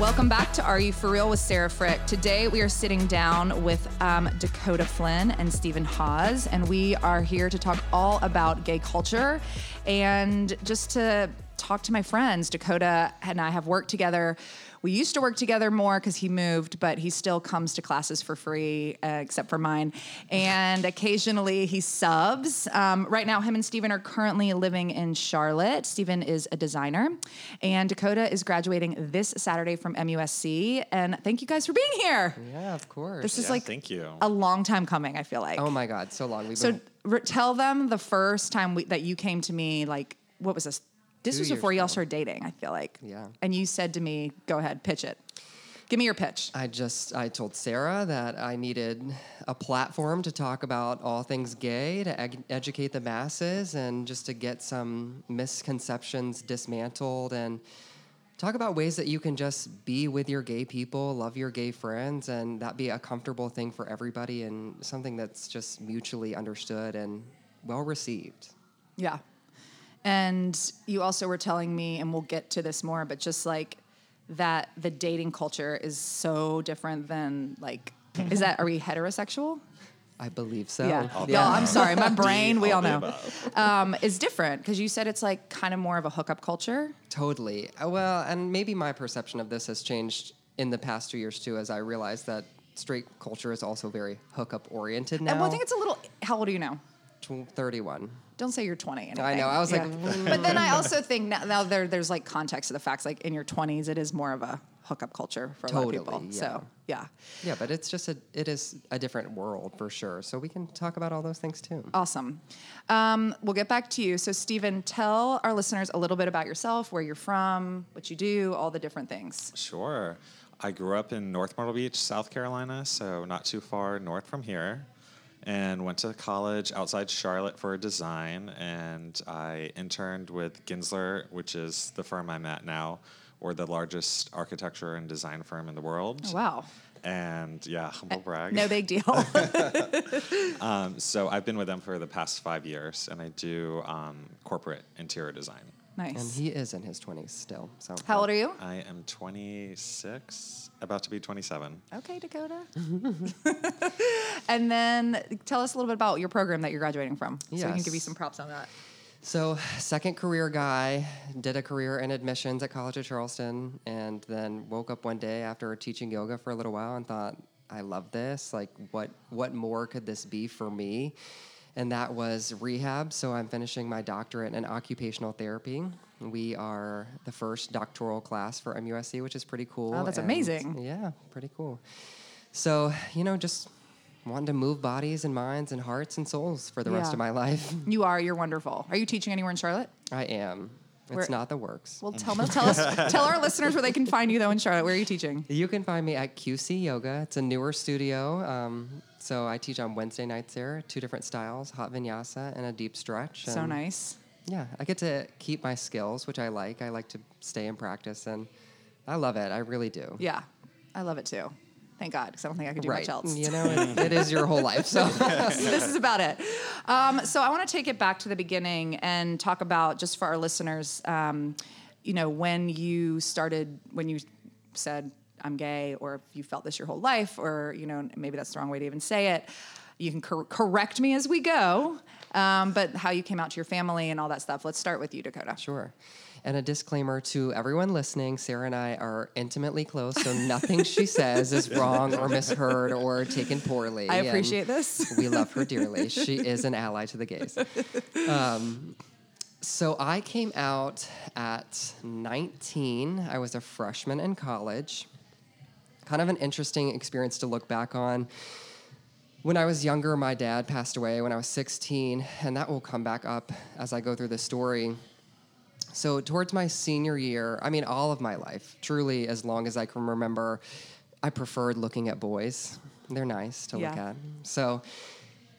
Welcome back to Are You For Real with Sarah Frick. Today we are sitting down with um, Dakota Flynn and Stephen Hawes, and we are here to talk all about gay culture and just to talk to my friends. Dakota and I have worked together. We used to work together more because he moved, but he still comes to classes for free, uh, except for mine. And occasionally he subs. Um, right now, him and Stephen are currently living in Charlotte. Stephen is a designer, and Dakota is graduating this Saturday from MUSC. And thank you guys for being here. Yeah, of course. This is Yeah, like thank you. a long time coming, I feel like. oh my God, so long. We've So been re- tell them the first time we, that you came to me, like, what was this? This was before y'all ago. started dating, I feel like. Yeah. And you said to me, go ahead, pitch it. Give me your pitch. I just I told Sarah that I needed a platform to talk about all things gay, to eg- educate the masses, and just to get some misconceptions dismantled and talk about ways that you can just be with your gay people, love your gay friends, and that be a comfortable thing for everybody and something that's just mutually understood and well received. Yeah. And you also were telling me, and we'll get to this more, but just like that the dating culture is so different than like, is that, are we heterosexual? I believe so. Yeah. All Y'all, I'm sorry. My brain, we all all know, um, is different because you said it's like kind of more of a hookup culture. Totally. Uh, Well, and maybe my perception of this has changed in the past two years too, as I realized that straight culture is also very hookup oriented now. And well, I think it's a little, how old are you now? Tw- 31. Don't say you're 20. Anything. I know, I was like, but then I also think now, now there, there's like context to the facts. Like in your 20s, it is more of a hookup culture for a lot of people. Totally, So yeah, Yeah, but it's just a, it is a different world for sure. So we can talk about all those things too. awesome. Um, we'll get back to you. So Stephen, tell our listeners a little bit about yourself, where you're from, what you do, all the different things. Sure. I grew up in North Myrtle Beach, South Carolina, so not too far north from here. And went to college outside Charlotte for design. And I interned with Gensler, which is the firm I'm at now, or the largest architecture and design firm in the world. Oh, wow. And yeah, humble brag. No big deal. Um, so I've been with them for the past five years, and I do um, corporate interior design. And he is in his 20s still. So How old are you? I am 26, about to be 27. Okay, Dakota. and then tell us a little bit about your program that you're graduating from, so we can give you some props on that. So, second career guy, did a career in admissions at College of Charleston, and then woke up one day after teaching yoga for a little while and thought, I love this. Like, what what more could this be for me? And that was rehab. So I'm finishing my doctorate in occupational therapy. We are the first doctoral class for MUSC, which is pretty cool. Oh, that's and- amazing. Yeah, pretty cool. So you know, just wanting to move bodies and minds and hearts and souls for the rest of my life. You are. You're wonderful. Are you teaching anywhere in Charlotte? I am. It's Where- not the works. Well, tell them, tell us, tell our listeners where they can find you though in Charlotte. Where are you teaching? You can find me at QC Yoga. It's a newer studio. Um, so I teach on Wednesday nights there, two different styles, hot vinyasa and a deep stretch. So nice. Yeah, I get to keep my skills, which I like. I like to stay in practice, and I love it. I really do. Yeah, I love it too. Thank God, because I don't think I could do right. much else. You know, it, it is your whole life. So this is about it. Um, so I want to take it back to the beginning and talk about just for our listeners. Um, you know, when you started, when you said I'm gay, or if you felt this your whole life, or you know, maybe that's the wrong way to even say it. You can cor- correct me as we go, um, but how you came out to your family and all that stuff. Let's start with you, Dakota. Sure. And a disclaimer to everyone listening Sarah and I are intimately close, so nothing she says is wrong or misheard or taken poorly. I and appreciate this. We love her dearly. She is an ally to the gays. Um, so I came out at 19. I was a freshman in college. Kind of an interesting experience to look back on. When I was younger, my dad passed away when I was 16, and that will come back up as I go through the story. So, towards my senior year, I mean, all of my life, truly, as long as I can remember, I preferred looking at boys. They're nice to look Yeah. at. So,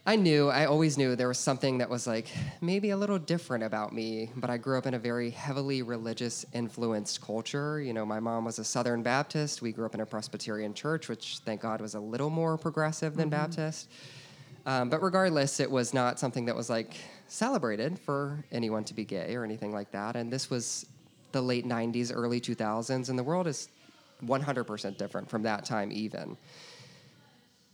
I knew, I always knew there was something that was like maybe a little different about me, but I grew up in a very heavily religious influenced culture. You know, my mom was a Southern Baptist. We grew up in a Presbyterian church, which thank God was a little more progressive than Baptist. Um, but regardless, it was not something that was like celebrated for anyone to be gay or anything like that. And this was the late 90s, early 2000s, and the world is 100% different from that time, even.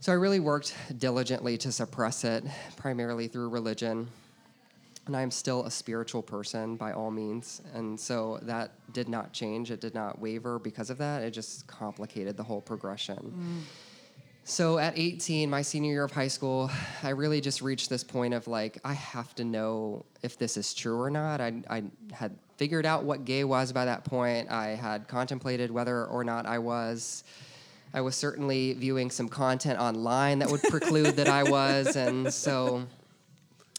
So I really worked diligently to suppress it, primarily through religion. And I am still a spiritual person by all means. And so that did not change. It did not waver because of that. It just complicated the whole progression. Mm. So at 18, my senior year of high school, I really just reached this point of like, I have to know if this is true or not. I, I had figured out what gay was by that point. I had contemplated whether or not I was. I was certainly viewing some content online that would preclude that I was. And so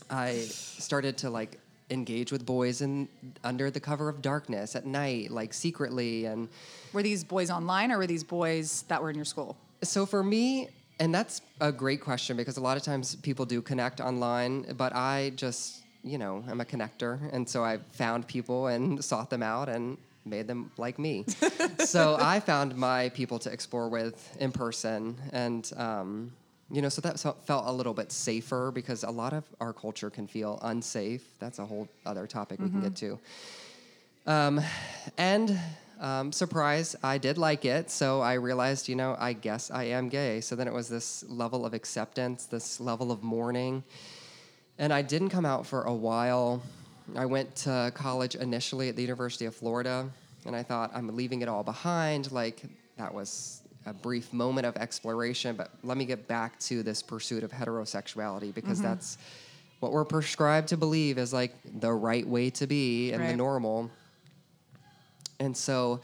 I started to like engage with boys in under the cover of darkness at night, like secretly and Were these boys online or were these boys that were in your school? so for me, and that's a great question because a lot of times people do connect online, but I just, you know, I'm a connector. And so I found people and sought them out and made them like me. so I found my people to explore with in person. And, um, you know, so that felt a little bit safer because a lot of our culture can feel unsafe. That's a whole other topic we can get to. Um, and um, surprise, I did like it. So I realized, you know, I guess I am gay. So then it was this level of acceptance, this level of mourning. And I didn't come out for a while. I went to college initially at the University of Florida, and I thought, I'm leaving it all behind. Like, that was a brief moment of exploration, but let me get back to this pursuit of heterosexuality because that's what we're prescribed to believe is like the right way to be and the normal. And so,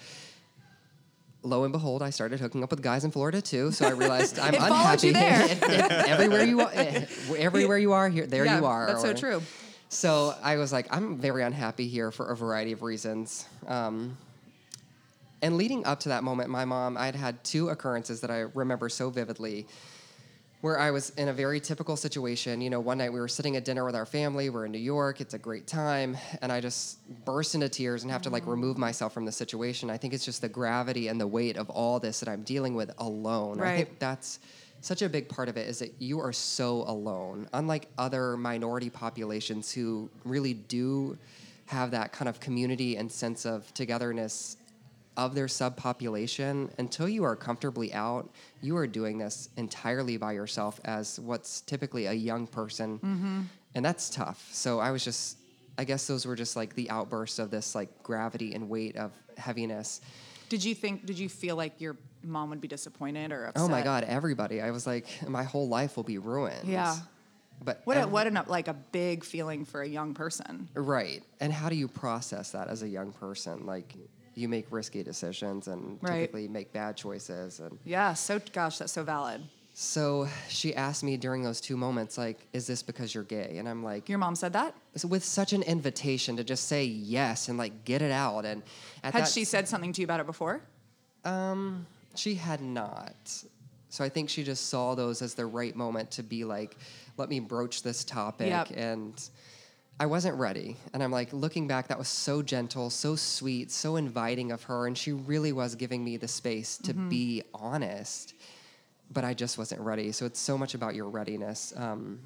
lo and behold, I started hooking up with guys in Florida too. So I realized I'm unhappy. you there. It- it- everywhere you are, eh, everywhere you are, here, there yeah, you are. That's so true. So I was like, I'm very unhappy here for a variety of reasons. Um, and leading up to that moment, my mom, I'd had two occurrences that I remember so vividly where I was in a very typical situation. You know, one night we were sitting at dinner with our family, we're in New York, it's a great time, and I just burst into tears and have to like remove myself from the situation. I think it's just the gravity and the weight of all this that I'm dealing with alone. I think that's such a big part of it is that you are so alone. Unlike other minority populations who really do have that kind of community and sense of togetherness of their subpopulation, until you are comfortably out, you are doing this entirely by yourself as what's typically a young person. Mm-hmm. And that's tough. So I was just, I guess those were just like the outbursts of this like gravity and weight of heaviness. Did you think? Did you feel like your mom would be disappointed or upset? Oh my God, everybody. I was like, my whole life will be ruined. Yeah. But What a, what an like a big feeling for a young person. Right. And how do you process that as a young person? Like, you make risky decisions and Right. typically make bad choices. And Yeah. So gosh, that's so valid. so she asked me during those two moments, like, is this because you're gay? And I'm like, Your mom said that. with such an invitation to just say yes and like get it out. And at Had that, she said something to you about it before? Um, she had not. So I think she just saw those as the right moment to be like, let me broach this topic. Yep. And I wasn't ready. And I'm like, looking back, that was so gentle, so sweet, so inviting of her. And she really was giving me the space to be honest. But I just wasn't ready. So it's so much about your readiness. Um,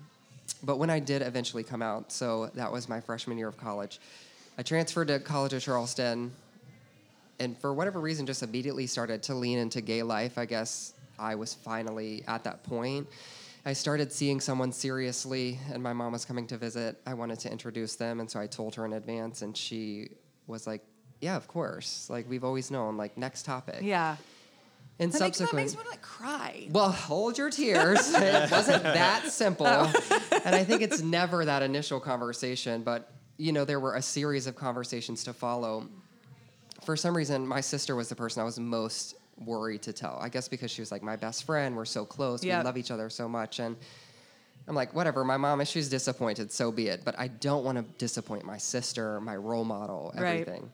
but when I did eventually come out, so that was my freshman year of college, I transferred to College of Charleston and for whatever reason just immediately started to lean into gay life i guess i was finally at that point i started seeing someone seriously and my mom was coming to visit i wanted to introduce them and so i told her in advance and she was like yeah of course like we've always known like next topic Yeah. and That makes, that makes me want to like cry. well, hold your tears. it wasn't that oh. simple. and I think it's never that initial conversation, but you know, there were a series of conversations to follow. For some reason, my sister was the person I was most worried to tell. I guess because she was like my best friend. We're so close. Yep. We love each other so much. And I'm like, whatever, my mom, if she's disappointed, so be it. But I don't want to disappoint my sister, my role model, everything. Right.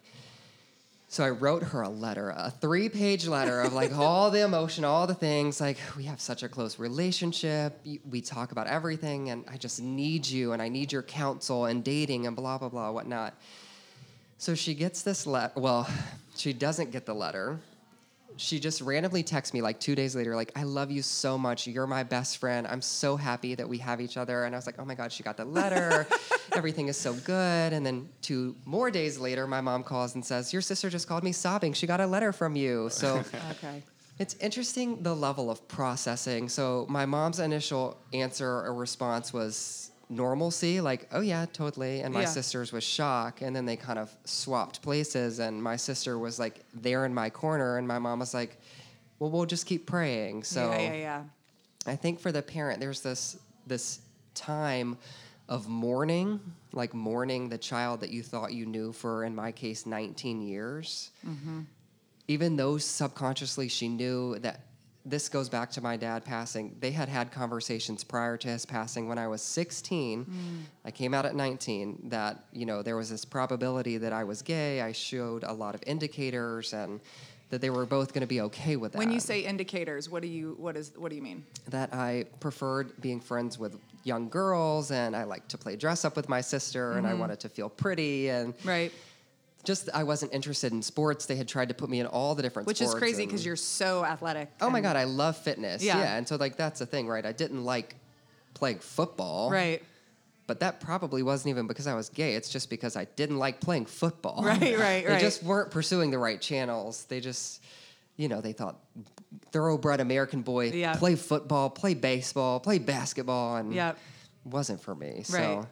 So I wrote her a letter, a three page letter of like all the emotion, all the things. Like, we have such a close relationship. We talk about everything, and I just need you, and I need your counsel and dating and blah, blah, blah, whatnot. So she gets this letter. Well, she doesn't get the letter. she just randomly texts me like two days later, like, I love you so much. You're my best friend. I'm so happy that we have each other. And I was like, oh my God, she got the letter. Everything is so good. And then two more days later, my mom calls and says, Your sister just called me sobbing. She got a letter from you. So Okay. it's interesting the level of processing. So my mom's initial answer or response was normalcy, like, oh yeah, totally. And my Yeah. sister's was shock. And then they kind of swapped places. And my sister was like there in my corner. And my mom was like, well, we'll just keep praying. So yeah, yeah, yeah. I think for the parent, there's this this time of mourning, like mourning the child that you thought you knew for, in my case, 19 years. Mm-hmm. Even though subconsciously she knew that this goes back to my dad passing. They had had conversations prior to his passing when I was 16. Mm. I came out at 19 that, you know, there was this probability that I was gay. I showed a lot of indicators and that they were both going to be okay with that When you say indicators, what do you what is what do you mean? that I preferred being friends with young girls and I liked to play dress up with my sister and I mm-hmm. wanted to feel pretty and Right. Just I wasn't interested in sports. They had tried to put me in all the different sports. Which is crazy because you're so athletic. Oh my god, I love fitness. Yeah. Yeah. And so like that's the thing, right? I didn't like playing football. Right. But that probably wasn't even because I was gay. It's just because I didn't like playing football. Right, right, right. they just weren't pursuing the right channels. They just, you know, they thought thoroughbred American boy, Yeah. play football, play baseball, play basketball, and Yep. wasn't for me. Right. So,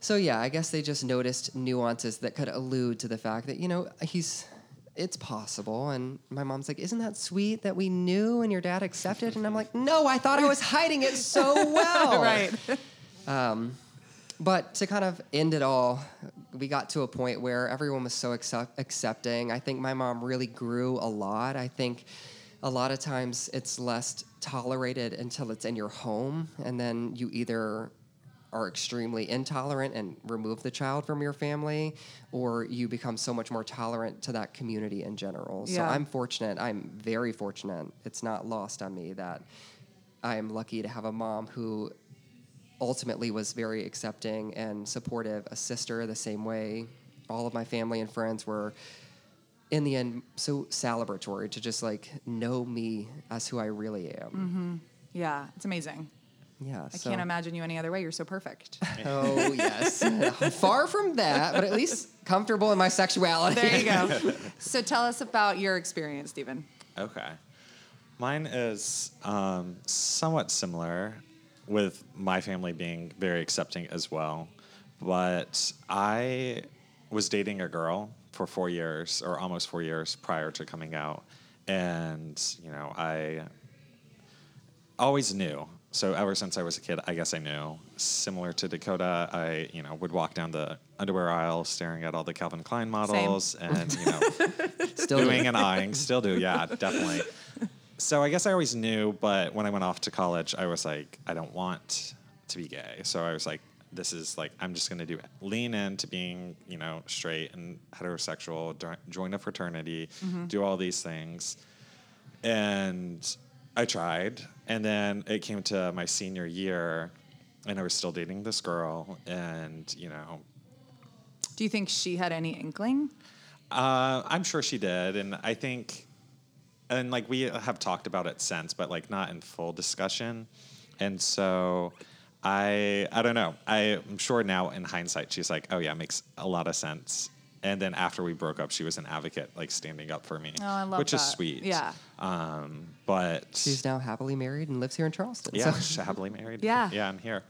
so yeah, I guess they just noticed nuances that could allude to the fact that you know he's. It's possible, and my mom's like, "Isn't that sweet that we knew and your dad accepted?" And I'm like, "No, I thought I was hiding it so well." right. Um, but to kind of end it all, we got to a point where everyone was so accept- accepting. I think my mom really grew a lot. I think a lot of times it's less tolerated until it's in your home, and then you either are extremely intolerant and remove the child from your family, or you become so much more tolerant to that community in general. So I'm fortunate. I'm very fortunate. It's not lost on me that I am lucky to have a mom who ultimately was very accepting and supportive. A sister, the same way. All of my family and friends were, in the end, so celebratory to just like know me as who I really am. Mm-hmm. Yeah, it's amazing. Yeah. I can't imagine you any other way. You're so perfect. Oh yes, far from that, but at least comfortable in my sexuality. there you go. so tell us about your experience, Stephen. Okay. Mine is um, somewhat similar, with my family being very accepting as well. But I was dating a girl for four years, or almost four years prior to coming out. And, you know, I always knew. So ever since I was a kid, I guess I knew. Similar to Dakota, I you know would walk down the underwear aisle, staring at all the Calvin Klein models, and you know Still doing do. and eyeing. Still do, yeah, definitely. So I guess I always knew, but when I went off to college, I was like, I don't want to be gay. So I was like, this is like, I'm just gonna do it. Lean into being, you know, straight and heterosexual, join a fraternity, mm-hmm. do all these things. And I tried. And then it came to my senior year, and I was still dating this girl. And, you know, Do you think she had any inkling? uh, I'm sure she did, and I think, and like we have talked about it since, but like not in full discussion, and so I I don't know. I'm sure now in hindsight, she's like, oh yeah, makes a lot of sense. And then after we broke up, she was an advocate, like standing up for me, Oh, I love which is sweet. Yeah. Um, but She's now happily married and lives here in Charleston. yeah, So- she's happily married. Yeah. yeah, I'm here.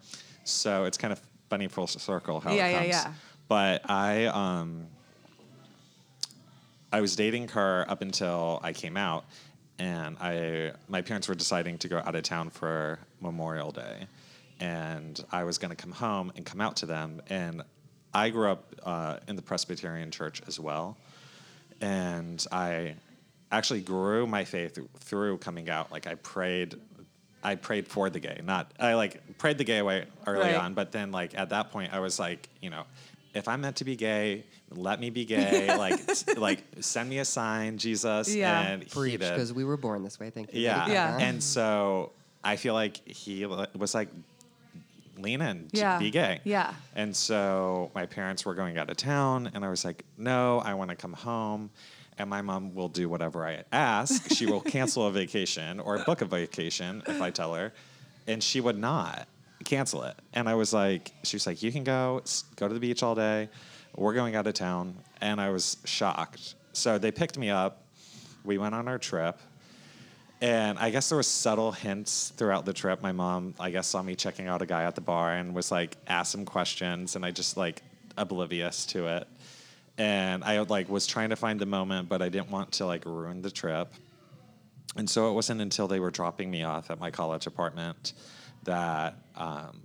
So it's kind of funny full circle how Yeah, it yeah, comes. yeah. But I um I was dating her up until I came out, and I my parents were deciding to go out of town for Memorial Day, and I was going to come home and come out to them. And I grew up uh, in the Presbyterian Church as well, and I actually grew my faith through coming out. Like I prayed. I prayed for the gay, not I like prayed the gay away early Right. on, but then like at that point I was like, you know, if I'm meant to be gay, let me be gay. like, s- like send me a sign, Jesus. Yeah. And Preach, because we were born this way. Thank you. Yeah. Yeah. And so I feel like he was like, lean in, Yeah. be gay. Yeah. And so my parents were going out of town, and I was like, no, I want to come home. and my mom will do whatever I ask. She will cancel a vacation or book a vacation if I tell her, and she would not cancel it. And I was like, she was like, you can go, go to the beach all day. We're going out of town, and I was shocked. So they picked me up. We went on our trip. And I guess there was subtle hints throughout the trip. My mom, I guess, saw me checking out a guy at the bar and was like, asked some questions, and I just like oblivious to it. And I like was trying to find the moment, but I didn't want to like ruin the trip. And so it wasn't until they were dropping me off at my college apartment that um,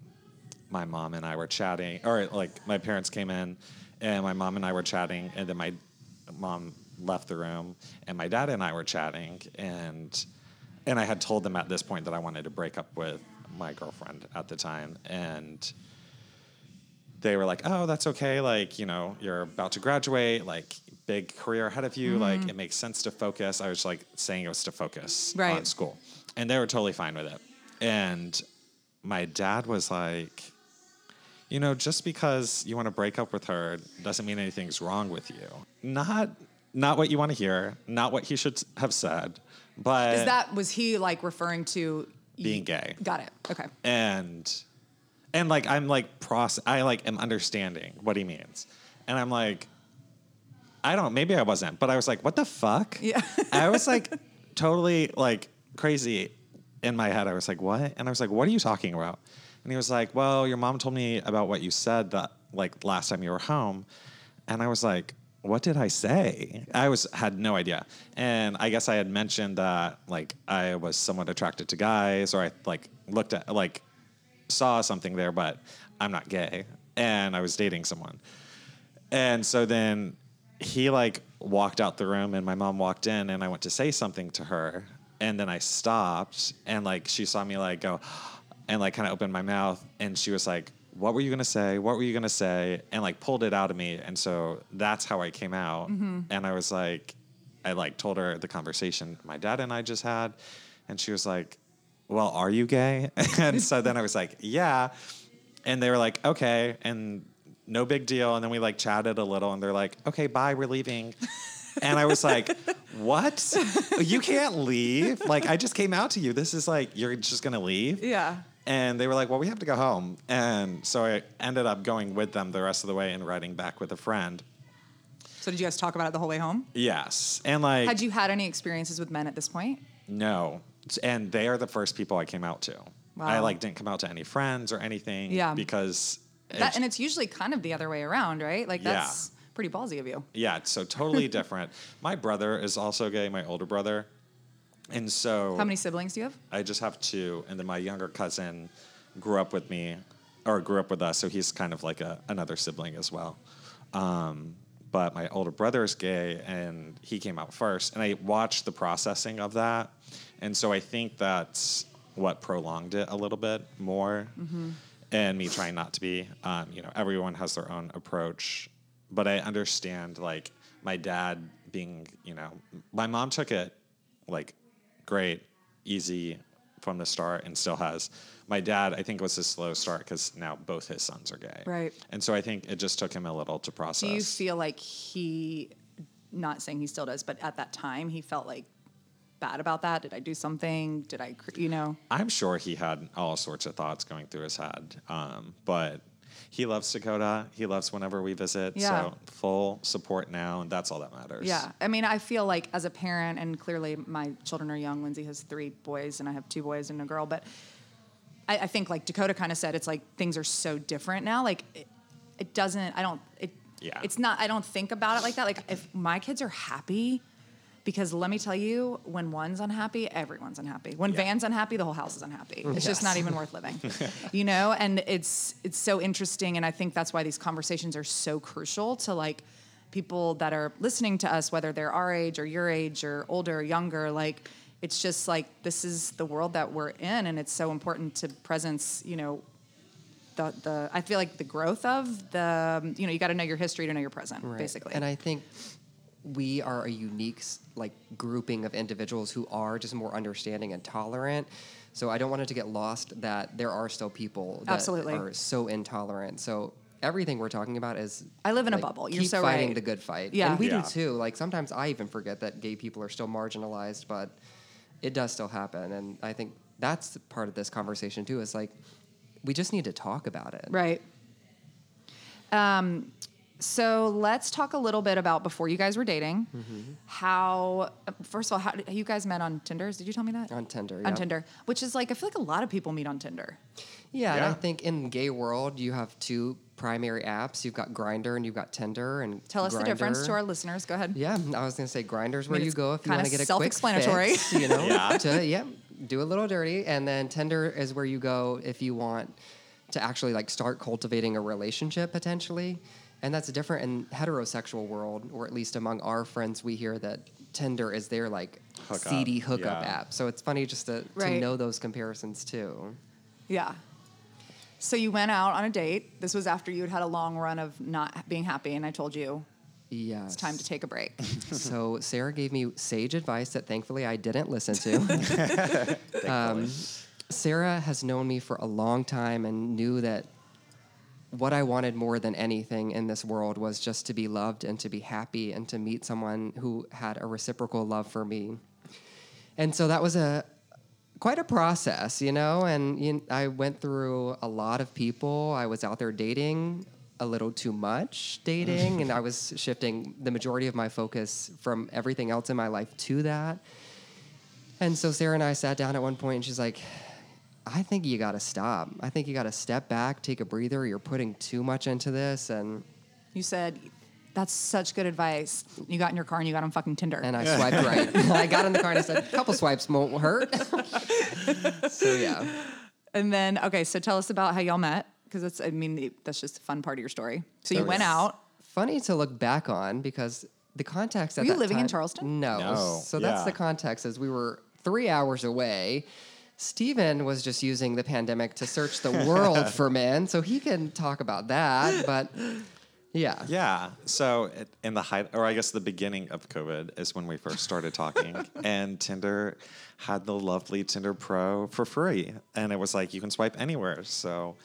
my mom and I were chatting, or like my parents came in, and my mom and I were chatting, and then my mom left the room, and my dad and I were chatting, and and I had told them at this point that I wanted to break up with my girlfriend at the time, and they were like, "Oh, that's okay. Like, you know, you're about to graduate. Like, big career ahead of you. Mm-hmm. Like, it makes sense to focus." I was like saying it was to focus on school, and they were totally fine with it. And my dad was like, "You know, just because you want to break up with her doesn't mean anything's wrong with you. Not, not what you want to hear. Not what he should have said, but Is that was he like referring to being gay." Got it. Okay. and and like I'm like process I like am understanding what he means. And I'm like I don't maybe I wasn't, but I was like what the fuck? Yeah. I was like totally like crazy in my head. I was like what? And I was like what are you talking about? And he was like, "Well, your mom told me about what you said that like last time you were home." And I was like, "What did I say?" I was had no idea. And I guess I had mentioned that like I was somewhat attracted to guys or I like looked at like saw something there, but I'm not gay, and I was dating someone. And so then he like walked out the room, and my mom walked in, and I went to say something to her, and then I stopped, and like she saw me like go, and like kind of opened my mouth, and she was like, "What were you gonna say? What were you gonna say?" And like pulled it out of me, and so that's how I came out, mm-hmm. and I was like, I like told her the conversation my dad and I just had, and she was like, "Well, are you gay?" and so then I was like, "Yeah," and they were like, "Okay," and no big deal. And then we like chatted a little, and they're like, "Okay, bye, we're leaving." and I was like, "What? You can't leave? Like, I just came out to you. This is like you're just gonna leave?" Yeah. And they were like, "Well, we have to go home." And so I ended up going with them the rest of the way and riding back with a friend. So did you guys talk about it the whole way home? Yes, and like Had you had any experiences with men at this point? No. And they are the first people I came out to. Wow. I like didn't come out to any friends or anything. Yeah. Because That, and it's usually kind of the other way around, right? Like Yeah. that's pretty ballsy of you. yeah, so totally different. My brother is also gay, my older brother. And so How many siblings do you have? I just have two, and then my younger cousin grew up with me, or grew up with us, so he's kind of like a, another sibling as well. Um, but my older brother is gay, and he came out first, and I watched the processing of that, and so I think that's what prolonged it a little bit more, and me trying not to be. Um, you know, everyone has their own approach, but I understand like my dad being, you know, my mom took it like great, easy from the start, and still has. My dad, I think, was a slow start because now both his sons are gay. Right. And so I think it just took him a little to process. Do you feel like he, not saying he still does, but at that time he felt like bad about that? Did I do something? Did I, you know? I'm sure he had all sorts of thoughts going through his head, um, but he loves Dakota. He loves whenever we visit. Yeah. So full support now, and that's all that matters. Yeah. I mean, I feel like as a parent, and clearly my children are young. Lindsay has three boys, and I have two boys and a girl. But I, I think, like Dakota kind of said, it's like things are so different now. Like, it, it doesn't, I don't, it, Yeah. it's not, I don't think about it like that. Like, if my kids are happy, because let me tell you, when one's unhappy, everyone's unhappy. When Yeah. Van's unhappy, the whole house is unhappy. Mm-hmm. It's just not even worth living, you know. And it's it's so interesting, and I think that's why these conversations are so crucial to like people that are listening to us, whether they're our age or your age or older or younger. Like, it's just like this is the world that we're in, and it's so important to presence, you know. The, the I feel like the growth of the you know you got to know your history to know your present Right. basically And I think we are a unique like grouping of individuals who are just more understanding and tolerant. So I don't want it to get lost that there are still people that Absolutely. are so intolerant. So everything we're talking about is I live in a bubble. You're keep so fighting right. the good fight. Yeah. and we Yeah. do too. Like sometimes I even forget that gay people are still marginalized, but it does still happen. And I think that's part of this conversation too. Is like we just need to talk about it. Right. Um, so let's talk a little bit about before you guys were dating. Mm-hmm. How, first of all, how you guys met on Tinder? Did you tell me that? On Tinder, On yeah. Tinder, which is like I feel like a lot of people meet on Tinder. Yeah, and I think in the gay world you have two primary apps. You've got Grindr and you've got Tinder. And Tell us the difference to our listeners. Go ahead. Yeah, I was gonna say Grindr's where mean, you go if you kinda want to get a quick self-explanatory. fix, you know, Yeah. to yeah, do a little dirty, and then Tinder is where you go if you want to actually like start cultivating a relationship potentially, and that's a different in heterosexual world, or at least among our friends, we hear that Tinder is their like Hookup, seedy hookup yeah. app. So it's funny just to, Right. to know those comparisons too. Yeah. So you went out on a date. This was after you had had a long run of not being happy, and I told you Yes. it's time to take a break. so Sarah gave me sage advice that thankfully I didn't listen to. um, Sarah has known me for a long time and knew that what I wanted more than anything in this world was just to be loved and to be happy and to meet someone who had a reciprocal love for me. And so that was a quite a process, you know, and you I went through a lot of people. I was out there dating a little too much dating and I was shifting the majority of my focus from everything else in my life to that. And so Sarah and I sat down at one point and she's like, I think you got to stop. I think you got to step back, take a breather. You're putting too much into this and You said, "That's such good advice." You got in your car and you got on fucking Tinder. And I swiped right. I got in the car and I said, a couple swipes won't hurt. so yeah. And then, okay, so tell us about how y'all met, because that's, I mean, that's just a fun part of your story. So you went out. Funny to look back on because the context at Were you that living in Charleston? No. No, So that's yeah. the context is we were three hours away. Steven was just using the pandemic to search the world for men, so he can talk about that. But yeah. Yeah. So it, in the height, or I guess the beginning of COVID is when we first started talking, and Tinder had the lovely Tinder Pro for free, and it was like you can swipe anywhere. So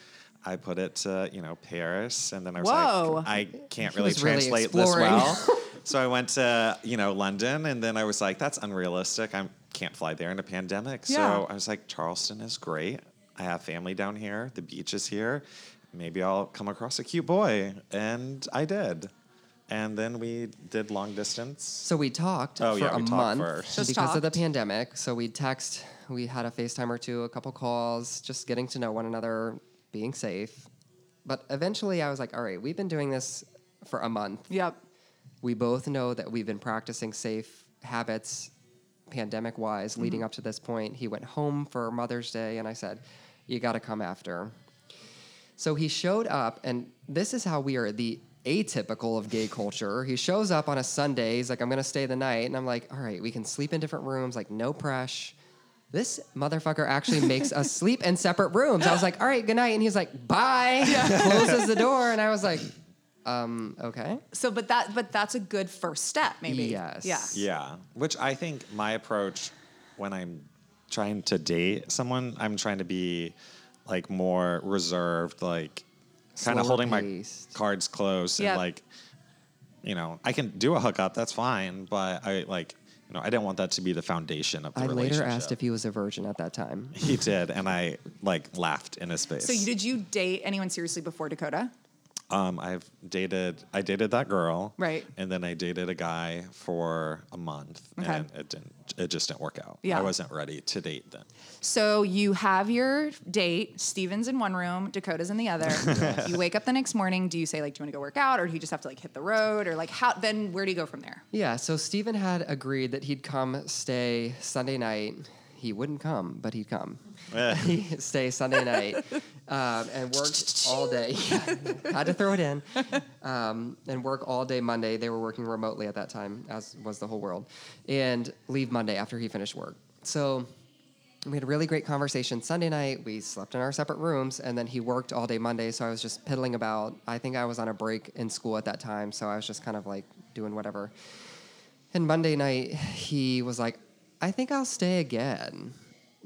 I put it to you know Paris, and then I was Whoa. like, I can't really was really translate this well. so I went to you know London, and then I was like, that's unrealistic. I can't fly there in a pandemic. Yeah. So I was like, Charleston is great. I have family down here. The beach is here. Maybe I'll come across a cute boy. And I did. And then we did long distance. So we talked Oh, for yeah, a we talked month first. Just because of the pandemic. So we text, we had a FaceTime or two, a couple calls, just getting to know one another, being safe. But eventually I was like, all right, we've been doing this for a month. Yep. We both know that we've been practicing safe habits pandemic wise Mm-hmm. leading up to this point. He went home for Mother's Day and I said, You got to come after. So he showed up, and this is how we are the atypical of gay culture. He shows up on a Sunday. He's like, I'm going to stay the night. And I'm like, All right, we can sleep in different rooms, like, no pressure. This motherfucker actually makes us sleep in separate rooms. I was like, all right, good night. And he's like, bye. Closes the door. And I was like, um, okay. So, but that, but that's a good first step, maybe. Yes. Yeah. Yeah. Which I think my approach when I'm trying to date someone, I'm trying to be like more reserved, like kind of holding paced. my cards close Yep. and like, you know, I can do a hookup, that's fine, but I like, you know, I didn't want that to be the foundation of the I relationship. later asked if he was a virgin at that time. he did, and I like laughed in his face. So, did you date anyone seriously before Dakota? Um, I've dated. I dated that girl, Right. And then I dated a guy for a month, Okay. and it didn't. It just didn't work out. Yeah. I wasn't ready to date then. So you have your date. Steven's in one room, Dakota's in the other. you wake up the next morning. Do you say like, "Do you want to go work out," or do you just have to like hit the road, or like how? Then where do you go from there? Yeah, so Steven had agreed that he'd come stay Sunday night. He wouldn't come, but he'd come. Eh. He'd stay Sunday night um, and work all day. Had to throw it in. Um, and work all day Monday. They were working remotely at that time, as was the whole world. And leave Monday after he finished work. So we had a really great conversation Sunday night. We slept in our separate rooms, and then he worked all day Monday. So I was just piddling about. I think I was on a break in school at that time, so I was just kind of like doing whatever. And Monday night, he was like, "I think I'll stay again."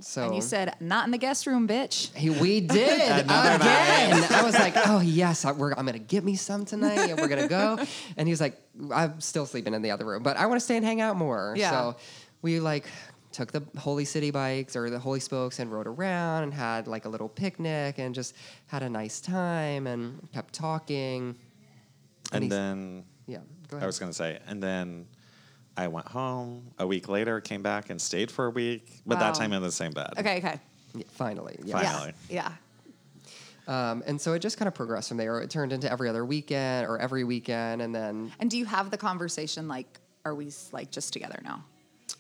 So And you said, not in the guest room, bitch. Hey, we did again. I was like, oh yes, I, we're, I'm gonna get me some tonight, and we're gonna go. And he's like, I'm still sleeping in the other room, but I want to stay and hang out more. Yeah. So we like took the Holy City bikes or the Holy Spokes and rode around and had like a little picnic and just had a nice time and kept talking. And he's- then Yeah, go I was going to say, and then I went home a week later, came back and stayed for a week, but Wow. that time in the same bed. Okay, okay. Yeah, finally, yeah. Finally. Yeah. Um, and so it just kind of progressed from there. It turned into every other weekend or every weekend, and then And do you have the conversation like, are we like just together now?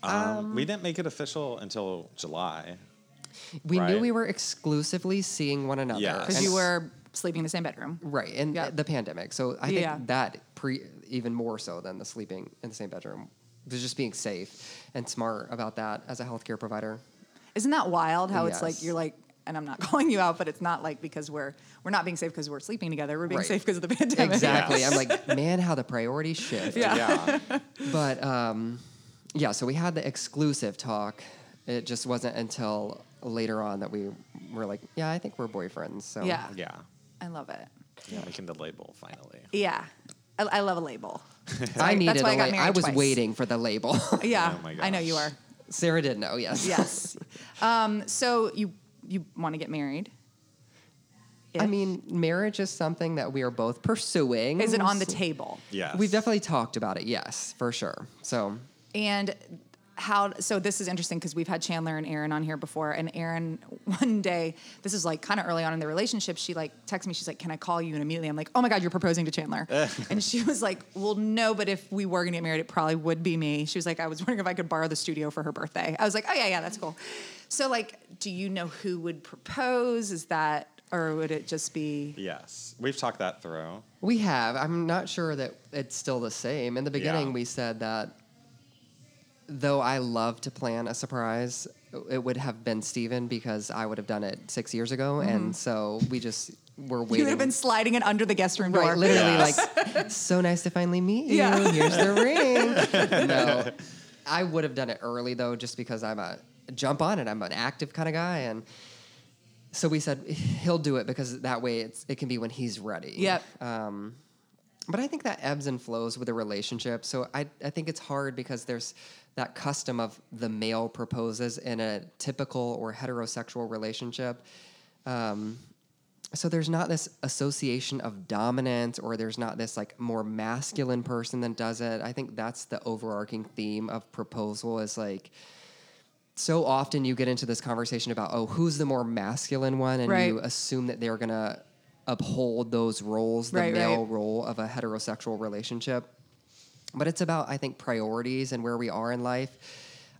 Um, we didn't make it official until July. we knew Right. we were exclusively seeing one another. Yes. Because And- you were sleeping in the same bedroom. right in Yeah. the pandemic. So I think Yeah. that pre even more so than the sleeping in the same bedroom was just being safe and smart about that as a healthcare provider. Isn't that wild how it's like you're like and I'm not calling you out, but it's not like because we're we're not being safe because we're sleeping together. We're being Right. safe because of the pandemic. Exactly. Yes. I'm like, man, how the priorities shift. Yeah. Yeah. But um, yeah, so we had the exclusive talk. It just wasn't until later on that we were like, yeah, I think we're boyfriends. So Yeah. yeah. I love it. Yeah. Making the label finally. Yeah. I, I love a label. I needed That's why I a got la- married I was twice. waiting for the label. Yeah. Oh my I know you gosh. are. Sarah did know, yes. Yes. um, so you you want to get married? I If- mean, marriage is something that we are both pursuing. is it on the table? Yes. We've definitely talked about it, yes, for sure. So And how so this is interesting because we've had Chandler and Aaron on here before and Aaron one day this is like kind of early on in the relationship she like texts me she's like can I call you and immediately I'm like oh my god you're proposing to Chandler and she was like well no but if we were going to get married it probably would be me she was like I was wondering if I could borrow the studio for her birthday I was like oh yeah yeah that's cool so like do you know who would propose is that or would it just be Yes. We've talked that through. we have. I'm not sure that it's still the same. In the beginning, Yeah. we said that though I love to plan a surprise, it would have been Steven because I would have done it six years ago. And so we just were waiting. you would have been sliding it under the guest room door Right, literally, Yes. like, so nice to finally meet you. Yeah. Here's the ring. no, I would have done it early though, just because I'm a jump on it. I'm an active kind of guy, and so we said he'll do it because that way it's it can be when he's ready. Yep. Um, but I think that ebbs and flows with a relationship. So I I think it's hard because there's that custom of the male proposes in a typical or heterosexual relationship. Um, so there's not this association of dominance or there's not this like more masculine person that does it i think that's the overarching theme of proposal is like so often you get into this conversation about oh who's the more masculine one and Right. you assume that they're gonna uphold those roles the Right, male right. role of a heterosexual relationship but it's about i think priorities and where we are in life.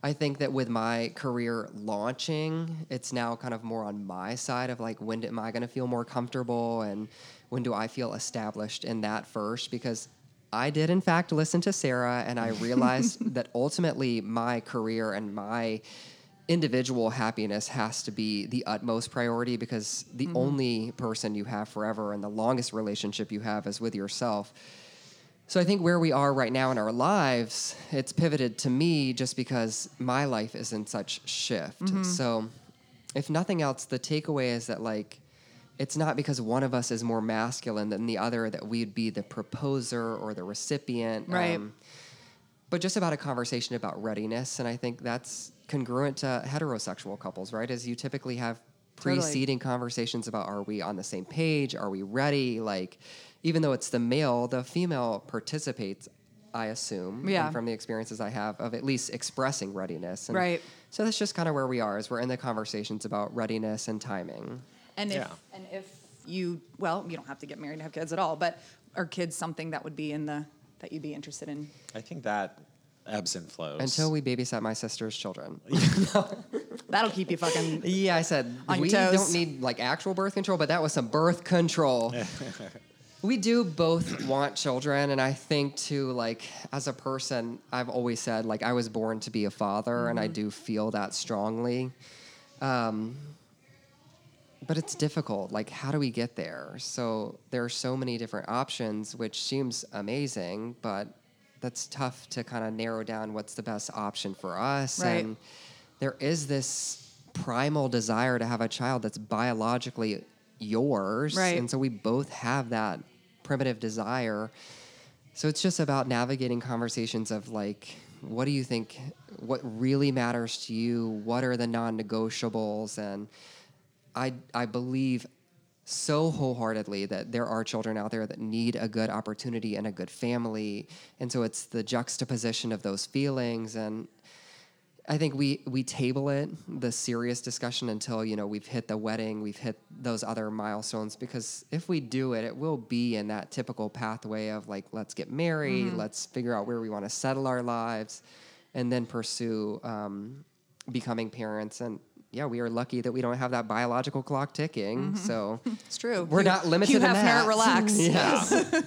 I think that with my career launching it's now kind of more on my side of like when am i going to feel more comfortable and when do i feel established in that first? Because i did in fact listen to sarah and i realized that ultimately my career and my individual happiness has to be the utmost priority because the mm-hmm. only person you have forever and the longest relationship you have is with yourself so I think where we are right now in our lives, it's pivoted to me just because my life is in such shift. Mm-hmm. So if nothing else, the takeaway is that like it's not because one of us is more masculine than the other that we'd be the proposer or the recipient. Um, right. but just about a conversation about readiness. And I think that's congruent to heterosexual couples, right? As you typically have Totally. preceding conversations about are we on the same page? Are we ready? Like, even though it's the male, the female participates, I assume, Yeah. from the experiences I have of at least expressing readiness. And Right. So that's just kind of where we are, as we're in the conversations about readiness and timing. And if Yeah. and if you well, you don't have to get married and have kids at all, but are kids something that would be in the that you'd be interested in? I think that ebbs and flows. Until we babysat my sister's children. That'll keep you fucking Yeah, I said On we toes. don't need like actual birth control, but that was some birth control. we do both want children, and I think too, like as a person, I've always said like I was born to be a father, and I do feel that strongly. Um, but it's difficult. Like, how do we get there? So there are so many different options, which seems amazing, but that's tough to kind of narrow down what's the best option for us. Right. And there is this primal desire to have a child that's biologically yours. Right. And so we both have that primitive desire. So it's just about navigating conversations of like, what do you think, what really matters to you? What are the non negotiables? And I, I believe so wholeheartedly that there are children out there that need a good opportunity and a good family. And so it's the juxtaposition of those feelings and I think we we table it the serious discussion until you know we've hit the wedding, we've hit those other milestones because if we do it, it will be in that typical pathway of like let's get married, let's figure out where we want to settle our lives, and then pursue um, becoming parents. And yeah, we are lucky that we don't have that biological clock ticking. So It's true. we're Hugh- not limited Hugh in Hefner, relax. yeah.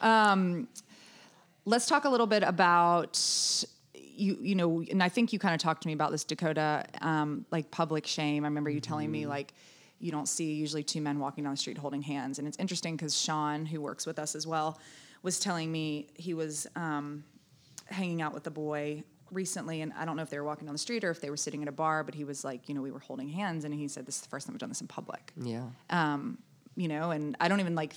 um, Let's talk a little bit about you. You know, and I think you kind of talked to me about this Dakota, um, like public shame. I remember you telling me like you don't see usually two men walking down the street holding hands, and it's interesting because Sean, who works with us as well, was telling me he was um, hanging out with a boy recently, and I don't know if they were walking down the street or if they were sitting at a bar, but he was like, you know, we were holding hands, and he said, "This is the first time I've done this in public." yeah. Um, you know and i don't even like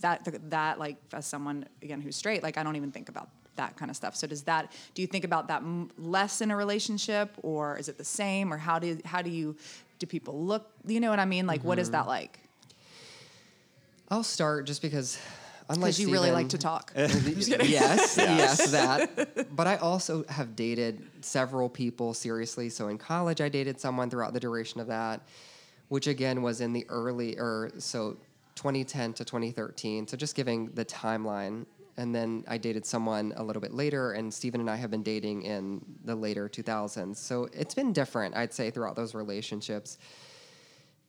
that that like as someone again who's straight like i don't even think about that kind of stuff so does that do you think about that m- less in a relationship or is it the same or how do how do you do people look you know what i mean like what is mm-hmm. that like I'll start just because because you really like to Stephen- talk yes, yes, that. But I also have dated several people seriously. So in college, I dated someone throughout the duration of that, which again was in the early, or so 2010 to 2013. So just giving the timeline. And then I dated someone a little bit later, and Stephen and I have been dating in the later 2000s. So it's been different, I'd say, throughout those relationships.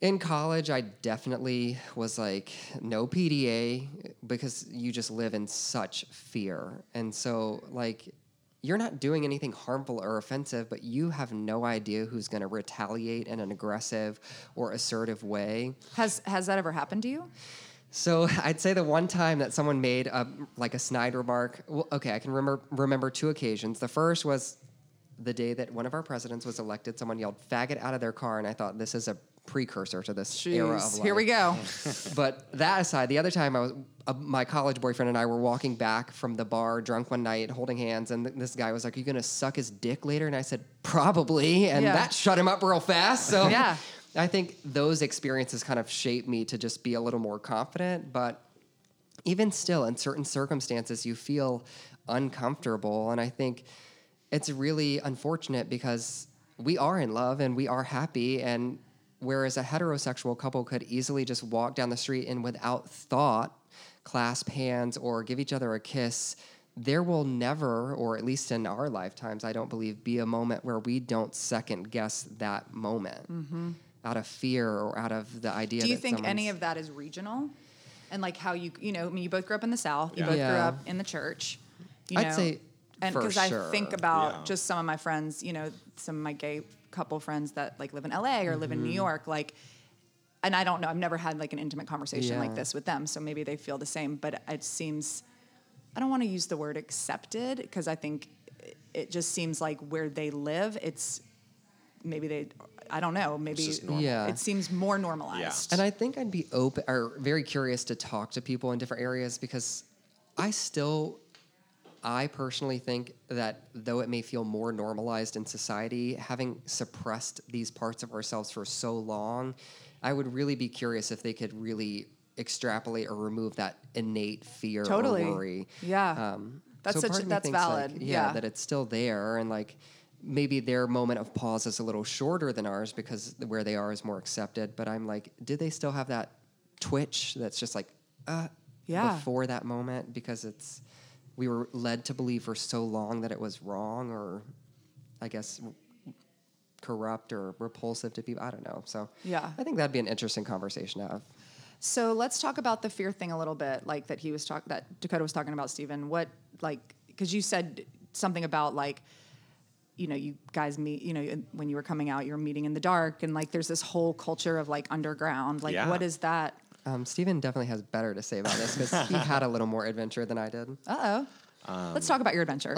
In college, I definitely was like, no PDA because you just live in such fear. And so, like, you're not doing anything harmful or offensive, but you have no idea who's going to retaliate in an aggressive or assertive way. has has that ever happened to you So I'd say the one time that someone made a, like a snide remark. Well, okay, I can remember remember two occasions. The first was the day that one of our presidents was elected. Someone yelled "faggot" out of their car, and I thought this is a precursor to this era of life. here we go But that aside, the other time I was uh, my college boyfriend and I were walking back from the bar, drunk one night, holding hands, and th- this guy was like, "Are you gonna suck his dick later?" And I said, "Probably," and Yeah. that shut him up real fast. So Yeah. I think those experiences kind of shaped me to just be a little more confident. But even still, in certain circumstances, you feel uncomfortable. And I think it's really unfortunate because we are in love and we are happy. And whereas a heterosexual couple could easily just walk down the street and without thought clasp hands or give each other a kiss, there will never, or at least in our lifetimes, I don't believe, be a moment where we don't second guess that moment mm-hmm. out of fear or out of the idea. do you think any of that is regional and like how you you know i mean you both grew up in the south you Yeah. both grew up in the church you I'd know say and because i think about Yeah. just some of my friends you know some of my gay couple friends that like live in la or live in new Mm-hmm. york like and i don't know i've never had like an intimate conversation like this with them so maybe they feel the same but it seems i don't want to use the word accepted because i think it just seems like where they live it's maybe they i don't know maybe. Yeah. it seems more normalized And I think I'd be open or very curious to talk to people in different areas because I still, I personally think that though it may feel more normalized in society, having suppressed these parts of ourselves for so long, I would really be curious if they could really extrapolate or remove that innate fear Totally. or worry. Yeah. Um, That's so such- that's thinks, like, valid. yeah, Yeah. that it's still there and like maybe their moment of pause is a little shorter than ours because where they are is more accepted. But I'm like, did they still have that twitch that's just like, uh, Yeah. before that moment because it's we were led to believe for so long that it was wrong or I guess corrupt or repulsive to people. I don't know. So Yeah. I think that'd be an interesting conversation to have. So let's talk about the fear thing a little bit, like that he was talking, that Dakota was talking about, Stephen. What, like, because you said something about like, you know, you guys meet, you know, when you were coming out, you were meeting in the dark, and like, there's this whole culture of like underground. Like, Yeah. what is that? Um, Stephen definitely has better to say about this because he had a little more adventure than I did. Uh oh. let's talk about your adventure.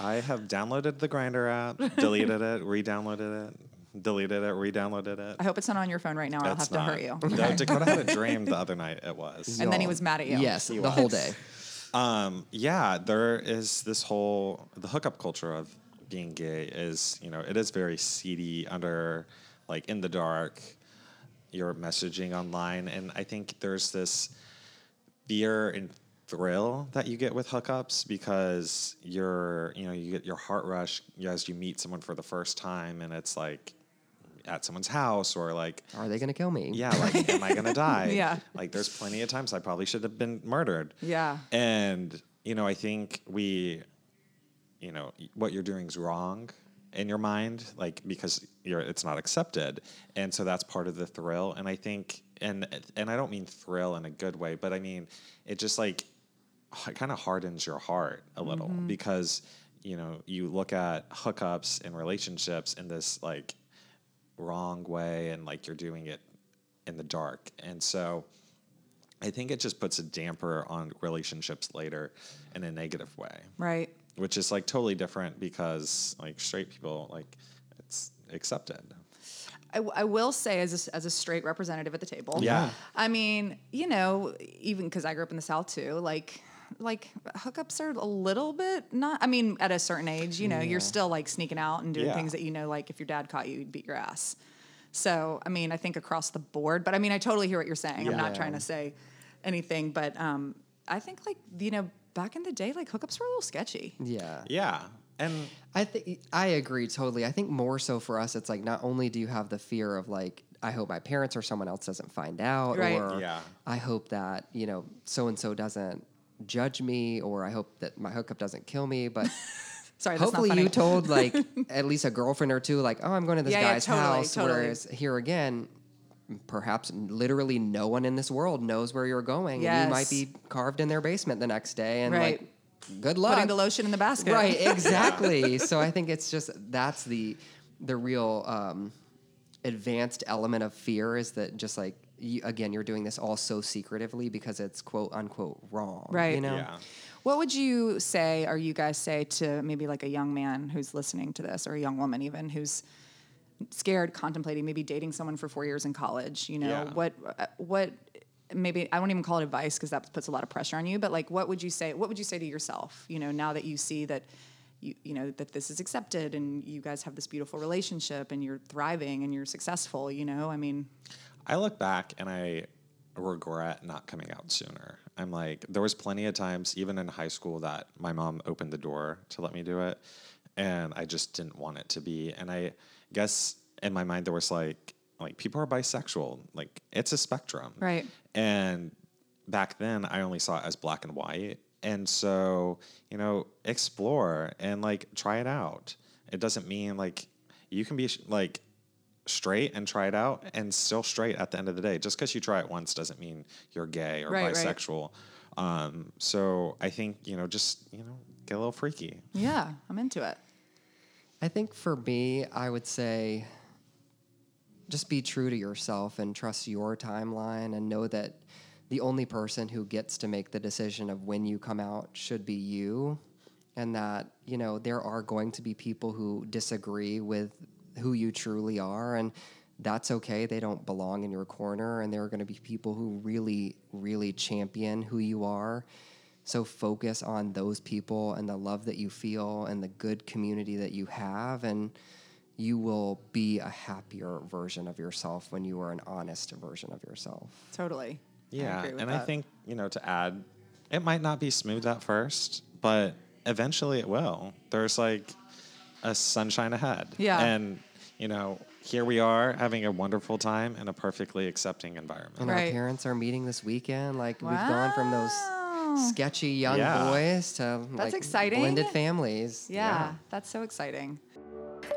I have downloaded the Grindr app, deleted it, re-downloaded it, deleted it, re-downloaded it. I hope it's not on your phone right now. Or I'll have It's to hurt you. No, Dakota had a dream the other night. It was. And then he was mad at you. Yes, He the whole day. Um, yeah, there is this whole the hookup culture of being gay is you know it is very seedy under like in the dark. You're messaging online, and I think there's this fear and thrill that you get with hookups because you're you know you get your heart rush as you meet someone for the first time, and it's like at someone's house or like Are they gonna kill me? yeah, like, am I gonna die? Yeah. Like, there's plenty of times I probably should have been murdered. Yeah. And, you know, I think we, you know, what you're doing is wrong in your mind, like, because you're, it's not accepted. And so that's part of the thrill. And I think, and, and I don't mean thrill in a good way, but I mean, it just like, it kind of hardens your heart a little mm-hmm. because, you know, you look at hookups and relationships in this like wrong way and like you're doing it in the dark. And so I think it just puts a damper on relationships later in a negative way, Right. Which is like totally different because like straight people, like it's accepted. I, I will say, as a, as a straight representative at the table, Yeah. I mean, you know, even because I grew up in the South too, like, like hookups are a little bit not. I mean, at a certain age, you know, you're still like sneaking out and doing Yeah. things that you know, like if your dad caught you, you'd beat your ass. So, I mean, I think across the board, but I mean, I totally hear what you're saying. I'm not trying to say anything, but um, I think like you know, back in the day, like hookups were a little sketchy. Yeah. Yeah. And I think I agree totally. I think more so for us, it's like not only do you have the fear of like, I hope my parents or someone else doesn't find out, Right. or Yeah. I hope that you know so and so doesn't judge me, or I hope that my hookup doesn't kill me. But Sorry, that's hopefully not funny. you told like at least a girlfriend or two, like, oh, I'm going to this Yeah, yeah, guy's totally, house. totally. Whereas here again, perhaps literally no one in this world knows where you're going. And you might be carved in their basement the next day, and Right. like, good luck. Putting the lotion in the basket. Right, exactly. so I think it's just that's the the real um, advanced element of fear is that just like you, again you're doing this all so secretively because it's quote unquote wrong. Right. You know. yeah. What would you say, or you guys say to maybe like a young man who's listening to this, or a young woman even who's scared, contemplating maybe dating someone for four years in college? You know, Yeah. what, uh, what, maybe I won't even call it advice because that puts a lot of pressure on you. But like, what would you say? What would you say to yourself? You know, now that you see that. You, you know that this is accepted and you guys have this beautiful relationship and you're thriving and you're successful you know i mean I look back and I regret not coming out sooner. I'm like, there was plenty of times, even in high school, that my mom opened the door to let me do it, and I just didn't want it to be. And I guess in my mind there was like, like people are bisexual, like it's a spectrum, Right. And back then, I only saw it as black and white, and so you know, explore and like try it out. It doesn't mean like you can be sh- like straight and try it out and still straight at the end of the day. Just because you try it once doesn't mean you're gay or Right, right. bisexual. Um, so I think, you know, just, you know, get a little freaky. yeah i'm into it I think for me, I would say just be true to yourself and trust your timeline and know that the only person who gets to make the decision of when you come out should be you. And that, you know, there are going to be people who disagree with who you truly are. And that's okay. They don't belong in your corner. And there are going to be people who really, really champion who you are. So focus on those people and the love that you feel and the good community that you have, and you will be a happier version of yourself when you are an honest version of yourself. totally I Yeah. agree with and I think, you know, to add, it might not be smooth at first, but eventually it will. There's like a sunshine ahead. Yeah. And, you know, here we are having a wonderful time in a perfectly accepting environment. And Right. our parents are meeting this weekend. Like we've gone from those Wow. Oh. sketchy young Yeah. boys to like exciting. blended families. Yeah, that's so exciting.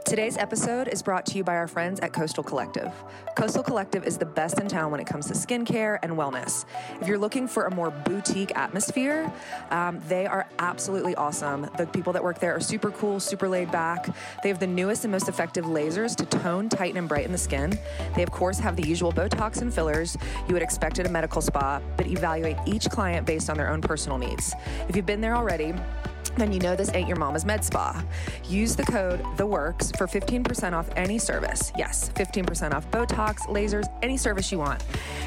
Today's episode is brought to you by our friends at Coastal Collective. Coastal Collective is the best in town when it comes to skincare and wellness. If you're looking for a more boutique atmosphere, um, they are absolutely awesome. The people that work there are super cool, super laid back. They have the newest and most effective lasers to tone, tighten, and brighten the skin. They, of course, have the usual Botox and fillers you would expect at a medical spa, but evaluate each client based on their own personal needs. If you've been there already, then you know this ain't your mama's med spa. Use the code The Works for 15% off any service. Yes, 15% off Botox, lasers, any service you want.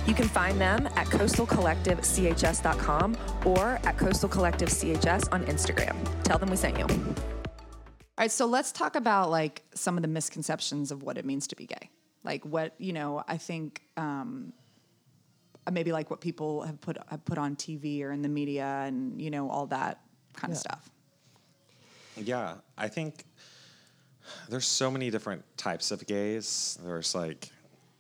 You can find them at coastalcollectivechs.com or at Coastal Collective CHS on Instagram. Tell them we sent you. All right, so let's talk about like some of the misconceptions of what it means to be gay. Like what you know, I think um, maybe like what people have put have put on TV or in the media, and you know all that kind of stuff. Yeah, I think there's so many different types of gays. There's like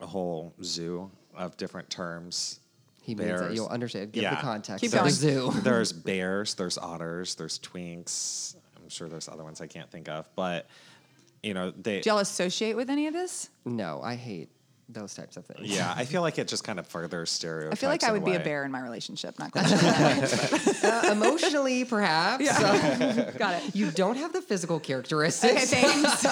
a whole zoo of different terms. He means that you'll understand. Give Yeah. the context. Keep of going. zoo. there's bears, there's otters, there's twinks. I'm sure there's other ones I can't think of, but you know they. Do y'all associate with any of this? No, I hate those types of things. Yeah, I feel like it just kind of further stereotypes. I feel like I would be a bear in my relationship. Not quite sure. Uh, emotionally, perhaps. Got it. You don't have the physical Okay, characteristics. thanks.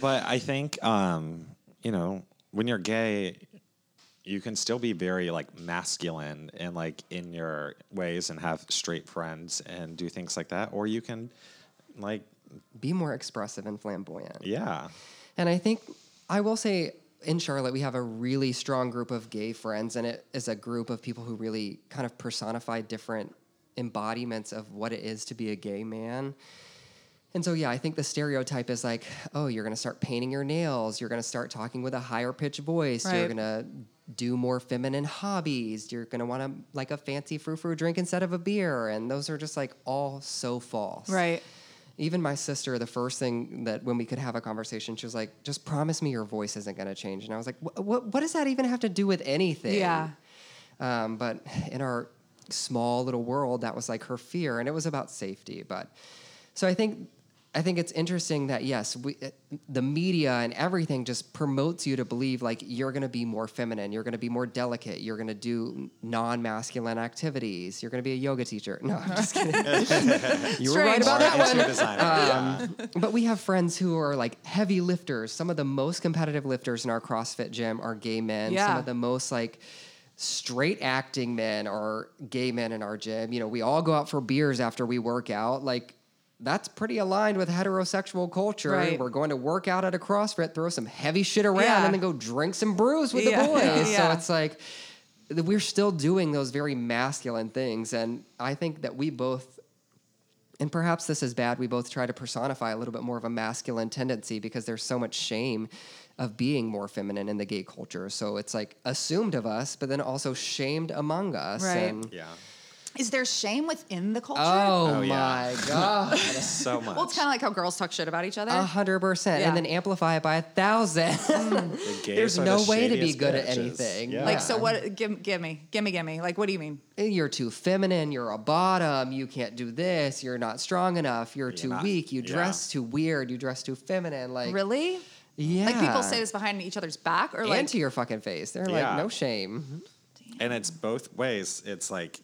But I think, um, you know, when you're gay, you can still be very like masculine and like in your ways and have straight friends and do things like that, or you can like, Be more expressive and flamboyant. yeah, And I think I will say in Charlotte, we have a really strong group of gay friends, and it is a group of people who really kind of personify different embodiments of what it is to be a gay man. And so, yeah, I think the stereotype is like, oh, you're going to start painting your nails. You're going to start talking with a higher pitched voice. You're going to do more feminine hobbies. You're going to want to like a fancy frou frou drink instead of a beer. And those are just like all so false. right. Even my sister, the first thing that when we could have a conversation, she was like, "Just promise me your voice isn't going to change." And I was like, "What? What, what does that even have to do with anything?" Yeah. Um, but in our small little world, that was like her fear, and it was about safety. But so I think I think it's interesting that yes, we, uh, the media and everything just promotes you to believe like you're going to be more feminine, you're going to be more delicate, you're going to do non-masculine activities, you're going to be a yoga teacher. No, I'm just kidding. you were right about that one. interior designer. yeah. But we have friends who are like heavy lifters. Some of the most competitive lifters in our CrossFit gym are gay men. Yeah. Some of the most like straight acting men are gay men in our gym. You know, we all go out for beers after we work out. Like that's pretty aligned with heterosexual culture. Right. We're going to work out at a CrossFit, throw some heavy shit around, Yeah. and then go drink some brews with Yeah. the boys. Yeah. So it's like we're still doing those very masculine things. And I think that we both and perhaps this is bad. We both try to personify a little bit more of a masculine tendency because there's so much shame of being more feminine in the gay culture. So it's like assumed of us, but then also shamed among us. Right. And, yeah, Is there shame within the culture? oh, Oh, yeah. my God. so much. well, it's kind of like how girls talk shit about each other. A hundred percent. Yeah. And then amplify it by a thousand. Mm. The gays There's are no the way to be shadiest good at bitches. anything. Yeah. Like, so what? Give, give me, give me, give me. Like, what do you mean? Eh, you're too feminine, you're a bottom, you can't do this, you're not strong enough, you're, too not- weak, you yeah. dress too weird, you dress too feminine. Like Really? Yeah. Like people say this behind each other's back, or and like, to your fucking face. They're Yeah. like, no shame. and it's both ways. It's like,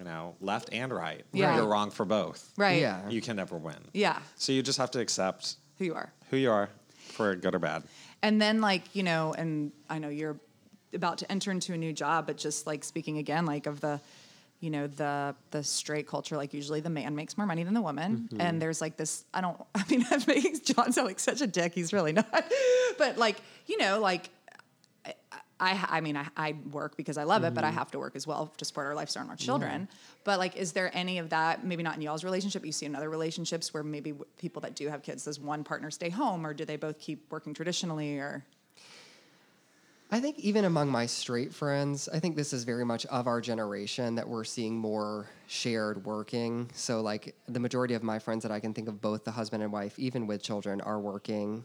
you know, left and right. Yeah. You're wrong for both. right? Yeah. You can never win. Yeah. So you just have to accept Who you are. who you are, for good or bad. And then like, you know, and I know you're about to enter into a new job, but just like speaking again, like of the, you know, the the straight culture, like usually the man makes more money than the woman. Mm-hmm. And there's like this, I don't I mean I'm making John sound like such a dick. He's really not. But like, you know, like I, I mean, I, I work because I love it, but I have to work as well to support our lifestyle and our children. But like, is there any of that? Maybe not in y'all's relationship. You see in other relationships where maybe w- people that do have kids, does one partner stay home, or do they both keep working traditionally? Or I think even among my straight friends, I think this is very much of our generation that we're seeing more shared working. So, like the majority of my friends that I can think of, both the husband and wife, even with children, are working.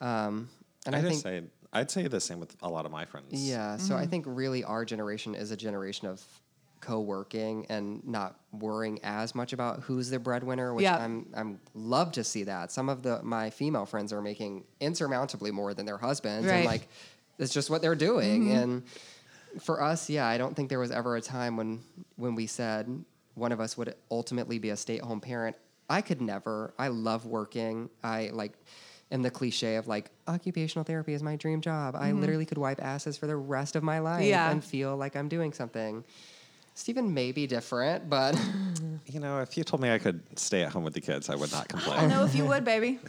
Um, and I, I, think, say I'd say the same with a lot of my friends. yeah. So I mm-hmm. think really our generation is a generation of co-working and not worrying as much about who's the breadwinner, which Yeah. I'm I'm love to see that. Some of the my female friends are making insurmountably more than their husbands, Right. and like it's just what they're doing. Mm-hmm. And for us, yeah, I don't think there was ever a time when when we said one of us would ultimately be a stay-at-home parent. I could never. I love working. I like am the cliche of like occupational therapy is my dream job. I mm-hmm. literally could wipe asses for the rest of my life Yeah. and feel like I'm doing something. Stephen may be different, but You know, if you told me I could stay at home with the kids, I would not complain. I don't know if you would, baby.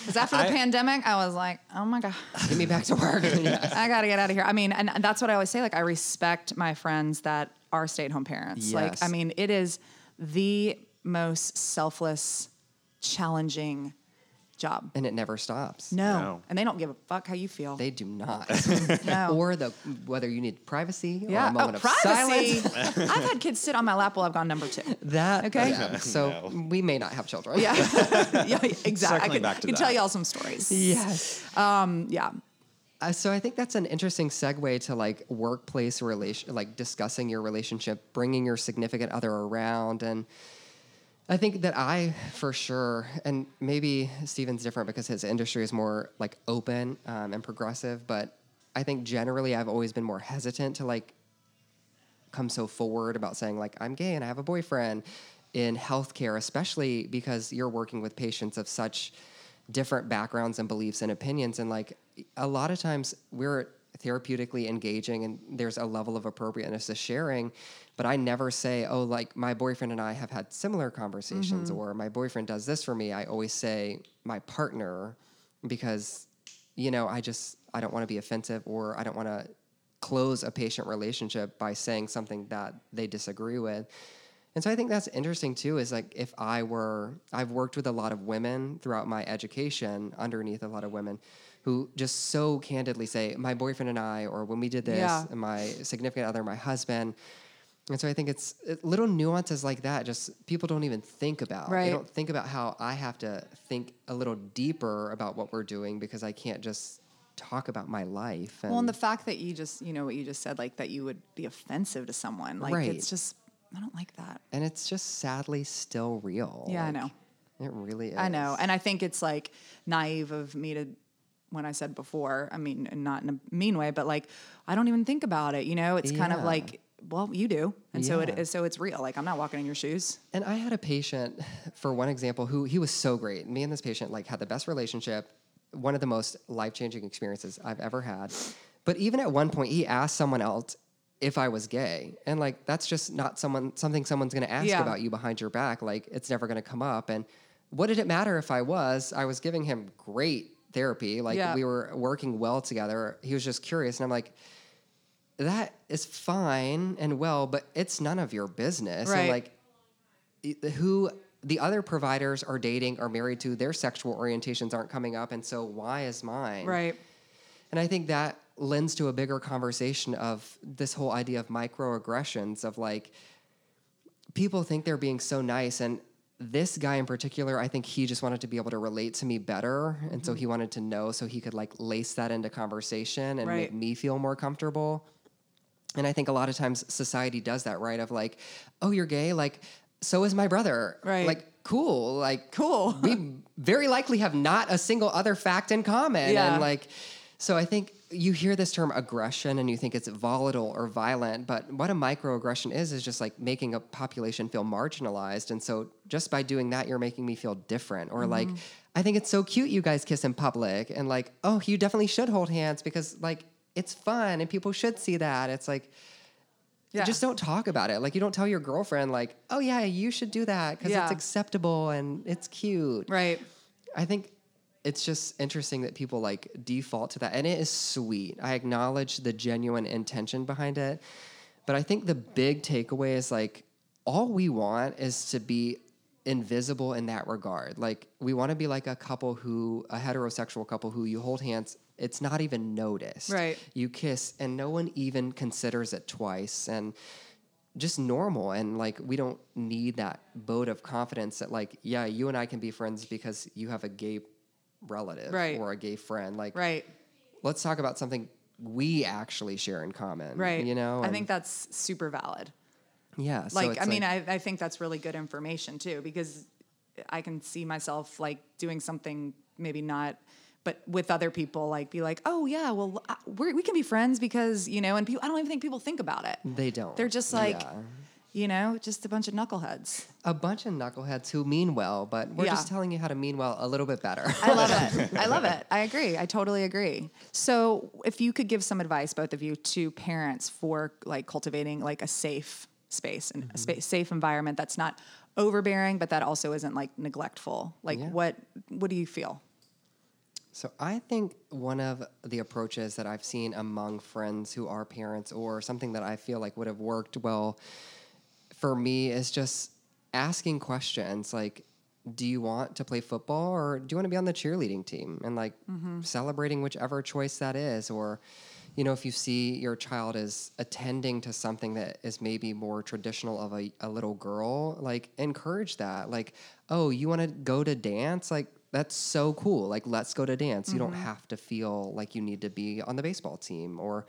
Because after the I- pandemic, I was like, oh my God, get me back to work. yeah. I got to get out of here. I mean, and that's what I always say. Like, I respect my friends that are stay at home parents. Like, I mean, it is the most selfless, challenging job. And it never stops. No. No. And they don't give a fuck how you feel. They do not. no. or the whether you need privacy or a moment oh, of privacy. silence. I've had kids sit on my lap while I've gone number two. That Okay. yeah. So we may not have children. Yeah. yeah, exactly. I Circling could, back to could tell that. y'all some stories. Yes. Um, Yeah. Uh, so I think that's an interesting segue to like workplace relation, like discussing your relationship, bringing your significant other around, and I think that I, for sure, and maybe Stephen's different because his industry is more like open um, and progressive, but I think generally I've always been more hesitant to like come so forward about saying like I'm gay and I have a boyfriend in healthcare, especially because you're working with patients of such different backgrounds and beliefs and opinions, and like a lot of times we're therapeutically engaging and there's a level of appropriateness to sharing but i never say oh like my boyfriend and i have had similar conversations mm-hmm. or my boyfriend does this for me i always say my partner because you know i just i don't want to be offensive or i don't want to close a patient relationship by saying something that they disagree with. And so i think that's interesting too is like if i were i've worked with a lot of women throughout my education underneath a lot of women who just so candidly say my boyfriend and i or when we did this Yeah. and my significant other my husband and so I think it's it, little nuances like that. Just people don't even think about. Right. They don't think about how I have to think a little deeper about what we're doing because I can't just talk about my life. And Well, and the fact that you just, you know, what you just said, like that you would be offensive to someone, like Right. it's just, I don't like that. and it's just sadly still real. Yeah, I know. It really is. I know. And I think it's like naive of me to, when I said before, I mean, not in a mean way, but like, I don't even think about it, you know? It's kind of like, well, you do. And so it Yeah. is, so it's real. Like, I'm not walking in your shoes. And I had a patient, for one example, who he was so great. Me and this patient like had the best relationship, one of the most life changing experiences I've ever had. But even at one point, he asked someone else if I was gay, and like that's just not someone something someone's going to ask Yeah. about you behind your back. Like it's never going to come up. And what did it matter if I was? I was giving him great therapy. Like Yeah. we were working well together. He was just curious, and I'm like. That is fine and well, but it's none of your business. Right. And like who the other providers are dating or married to, their sexual orientations aren't coming up, and so why is mine? Right. And I think that lends to a bigger conversation of this whole idea of microaggressions of like people think they're being so nice and this guy in particular, I think he just wanted to be able to relate to me better. And so he mm-hmm. wanted to know so he could like lace that into conversation and make me feel more comfortable. And I think a lot of times society does that, right? Of like, oh, you're gay? Like, so is my brother. Right. Like, cool. Like, Cool. we very likely have not a single other fact in common. Yeah. And like, so I think you hear this term aggression and you think it's volatile or violent, but what a microaggression is, is just like making a population feel marginalized. And so just by doing that, you're making me feel different. Or like, mm-hmm. I think it's so cute you guys kiss in public. And like, oh, you definitely should hold hands because like, it's fun and people should see that. It's like, Yeah. just don't talk about it. Like you don't tell your girlfriend, like, oh yeah, you should do that because Yeah. it's acceptable and it's cute. Right. I think it's just interesting that people like default to that. And it is sweet. I acknowledge the genuine intention behind it. But I think the big takeaway is like all we want is to be invisible in that regard. Like we want to be like a couple who a heterosexual couple who you hold hands, it's not even noticed. Right. You kiss and no one even considers it twice and just normal and like we don't need that boat of confidence that like yeah you and i can be friends because you have a gay relative Right. or a gay friend like Right. let's talk about something we actually share in common Right. you know I think that's super valid. yeah so like i mean I, I think that's really good information too because i can see myself like doing something maybe not but with other people like be like oh yeah well uh, we're, we can be friends because you know and people i don't even think people think about it they don't they're just like Yeah. You know just a bunch of knuckleheads a bunch of knuckleheads who mean well but we're Yeah. just telling you how to mean well a little bit better I love it. I love it. I agree. I totally agree. So, if you could give some advice, both of you, to parents for like cultivating like a safe space and a mm-hmm. space, safe environment that's not overbearing, but that also isn't like neglectful. Like Yeah. what what do you feel? So I think one of the approaches that I've seen among friends who are parents or something that I feel like would have worked well for me is just asking questions like do you want to play football or do you want to be on the cheerleading team? And like mm-hmm. celebrating whichever choice that is or you know if you see your child is attending to something that is maybe more traditional of a, a little girl like encourage that. Like oh you want to go to dance? Like that's so cool. Like let's go to dance. You don't mm-hmm. have to feel like you need to be on the baseball team or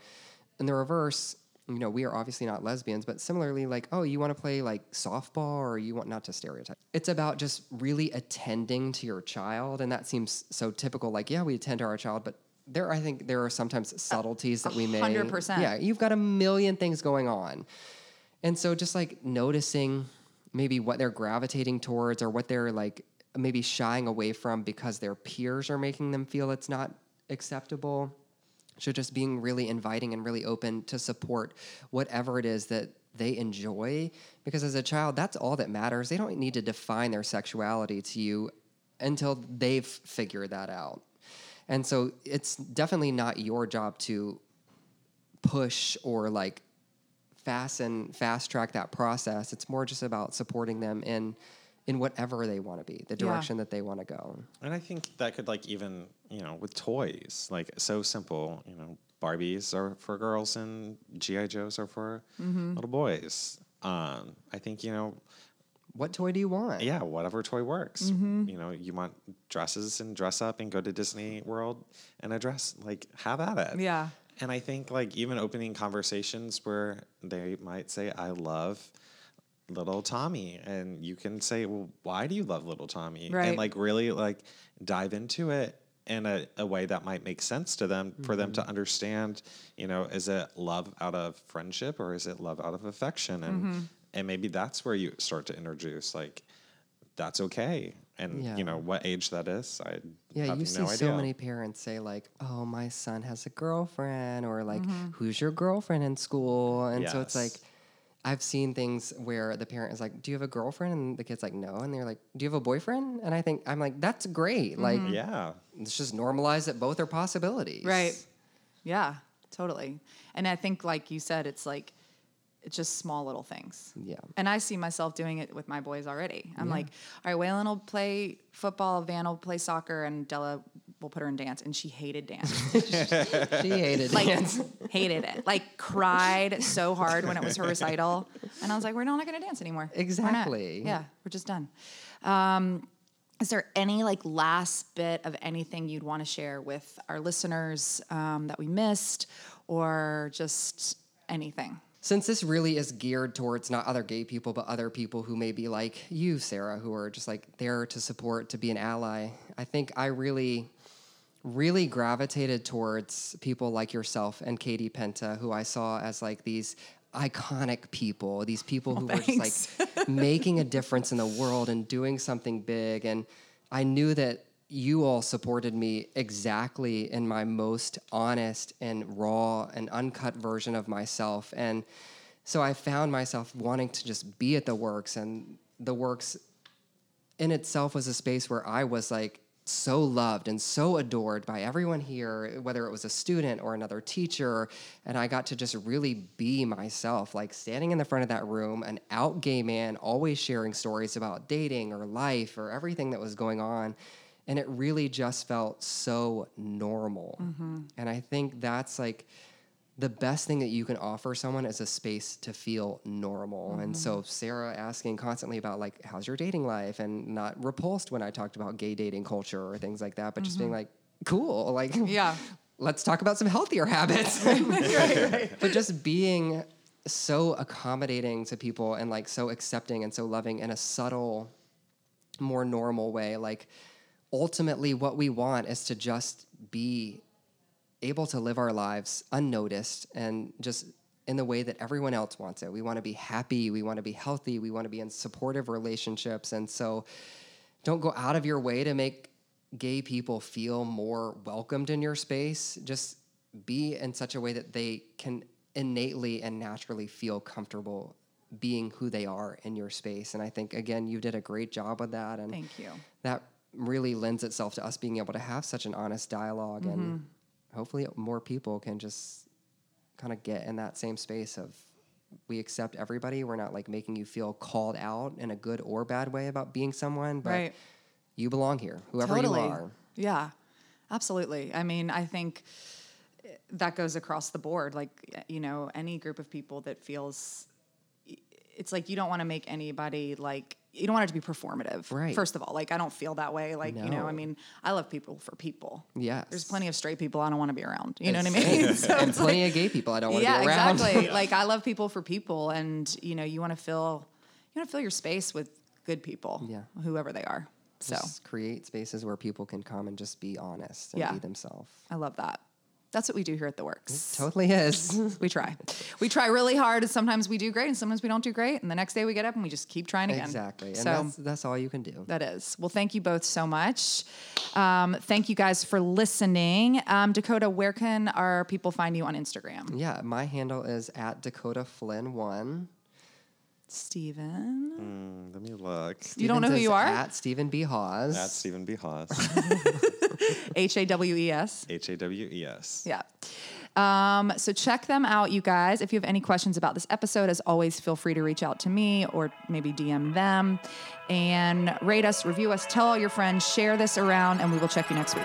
in the reverse you know, we are obviously not lesbians, but similarly, like, oh, you want to play like softball or you want not to stereotype. It's about just really attending to your child. And that seems so typical. Like, yeah, we attend to our child, but there, I think there are sometimes subtleties that we may. 100%. Yeah, you've got a million things going on. And so just like noticing maybe what they're gravitating towards or what they're like maybe shying away from because their peers are making them feel it's not acceptable. So just being really inviting and really open to support whatever it is that they enjoy. Because as a child, that's all that matters. They don't need to define their sexuality to you until they've figured that out. And so it's definitely not your job to push or like fasten fast track that process. It's more just about supporting them in in whatever they want to be, the Yeah. direction that they want to go. And I think that could like even you know with toys like so simple you know Barbies are for girls and GI Joes are for little boys. Um, I think you know What toy do you want? yeah whatever toy works. You know you want dresses and dress up and go to Disney World and a dress like have at it. Yeah. And I think like even opening conversations where they might say I love little Tommy and you can say well why do you love little Tommy Right. and like really like dive into it in a, a way that might make sense to them for them to understand you know is it love out of friendship or is it love out of affection and and maybe that's where you start to introduce like that's okay and Yeah. you know what age that is I Yeah, you no see idea. so many parents say like, "Oh, my son has a girlfriend," or like, Mm-hmm. "Who's your girlfriend in school?" And so it's like, Yes. I've seen things where the parent is like, "Do you have a girlfriend?" and the kid's like, "No," and they're like, "Do you have a boyfriend?" And I think I'm like, "That's great. Mm-hmm. Like, yeah let's just normalize that both are possibilities." Right. Yeah, totally. And I think, like you said, it's like, it's just small little things. Yeah. And I see myself doing it with my boys already. I'm like, all right, Waylon will play football, Van will play soccer, and Della will put her in dance. And she hated dance. She hated like, dance. hated it. Like, cried so hard when it was her recital. And I was like, we're not going to dance anymore. We're. Exactly. Yeah, we're just done. Um, is there any like last bit of anything you'd want to share with our listeners um, that we missed, or just anything? Since this really is geared towards not other gay people, but other people who may be like you, Sarah, who are just like there to support, to be an ally, I think I really, really gravitated towards people like yourself and Katie Penta, who I saw as like these iconic people, these people who were just like making a difference in the world and doing something big. And I knew that you all supported me exactly in my most honest and raw and uncut version of myself. And so I found myself wanting to just be at the works, and the works in itself was a space where I was like so loved and so adored by everyone here, whether it was a student or another teacher. And I got to just really be myself, like standing in the front of that room, an out gay man, always sharing stories about dating or life or everything that was going on. And it really just felt so normal. Mm-hmm. And I think that's like, the best thing that you can offer someone is a space to feel normal. And so mm-hmm. Sarah asking constantly about like how's your dating life and not repulsed when I talked about gay dating culture or things like that, but just being mm-hmm. like cool, like Yeah. let's talk about some healthier habits. But just being so accommodating to people and like so accepting and so loving in a subtle more normal way like ultimately what we want is to just be able to live our lives unnoticed and just in the way that everyone else wants it. We want to be happy, we want to be healthy, we want to be in supportive relationships. And so don't go out of your way to make gay people feel more welcomed in your space. Just be in such a way that they can innately and naturally feel comfortable being who they are in your space. And I think again, you did a great job with that. And Thank you. That really lends itself to us being able to have such an honest dialog Mm-hmm. and hopefully more people can just kind of get in that same space of we accept everybody. We're not like making you feel called out in a good or bad way about being someone, but Right. you belong here, whoever totally. you are. Yeah, absolutely. I mean, I think eh, that goes across the board. Like, eh, you know, any group of people that feels it's like you don't want to make anybody like you don't want it to be performative. Right. First of all, like I don't feel that way. Like you know, I mean, I love people for people. Yeah. There's plenty of straight people I don't want to be around. You know what I mean? So and plenty like- of gay people I don't want to yeah, be around. Yeah, exactly. like I love people for people, and you know, you want to fill you want to fill your space with good people. Yeah. whoever they are. So Just create spaces where people can come and just be honest and Yeah. be themselves. I love that. That's what we do here at the Works. Totally is. We try. We try really hard. And sometimes we do great, and sometimes we don't do great. And the next day we get up and we just keep trying again. exactly. And So that's that's all you can do. that is. Well, thank you both so much. Um, thank you guys for listening. Um, Dakota, where can our people find you on Instagram? Yeah, my handle is at Dakota Flynn one. Stephen. Mm, let me look. You don't know who you are? At Stephen B. Hawes. At Stephen B. Hawes. H A W E S. H A W E S. Yeah. Um, so check them out, you guys. If you have any questions about this episode, as always, feel free to reach out to me or maybe DM them and rate us, review us, tell all your friends, share this around, and we will check you next week.